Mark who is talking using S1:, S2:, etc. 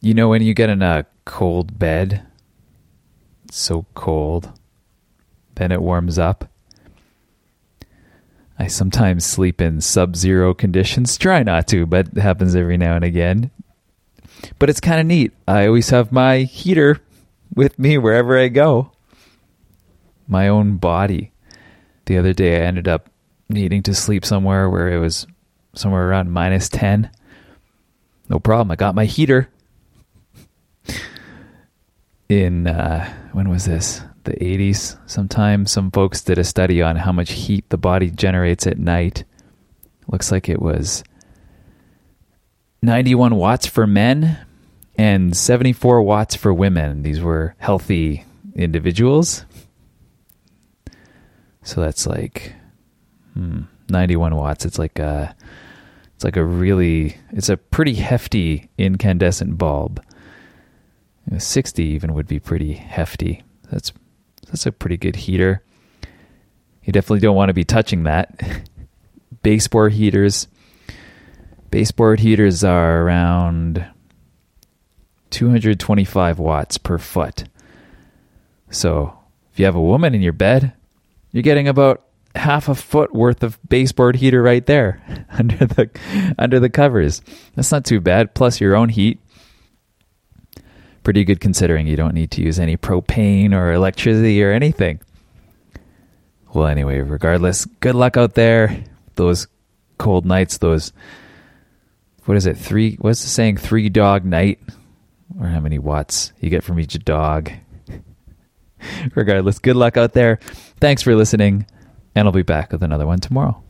S1: You know when you get in a cold bed, so cold, then it warms up. I sometimes sleep in sub zero conditions. Try not to, but it happens every now and again. But it's kind of neat. I always have my heater with me wherever I go. My own body. The other day, I ended up needing to sleep somewhere where it was somewhere around minus 10. No problem. I got my heater. In, uh, when was this? The 80s. Sometime some folks did a study on how much heat the body generates at night. Looks like it was 91 watts for men and 74 watts for women. These were healthy individuals. So that's like hmm, 91 watts. It's like a it's like a really it's a pretty hefty incandescent bulb. You know, 60 even would be pretty hefty. That's that's a pretty good heater. You definitely don't want to be touching that. Baseboard heaters. Baseboard heaters are around 225 watts per foot. So if you have a woman in your bed, you're getting about half a foot worth of baseboard heater right there under the under the covers. That's not too bad. Plus your own heat. Pretty good considering you don't need to use any propane or electricity or anything. Well, anyway, regardless, good luck out there. Those cold nights, those what is it? Three what's the saying? Three dog night? Or how many watts you get from each dog. regardless, good luck out there. Thanks for listening, and I'll be back with another one tomorrow.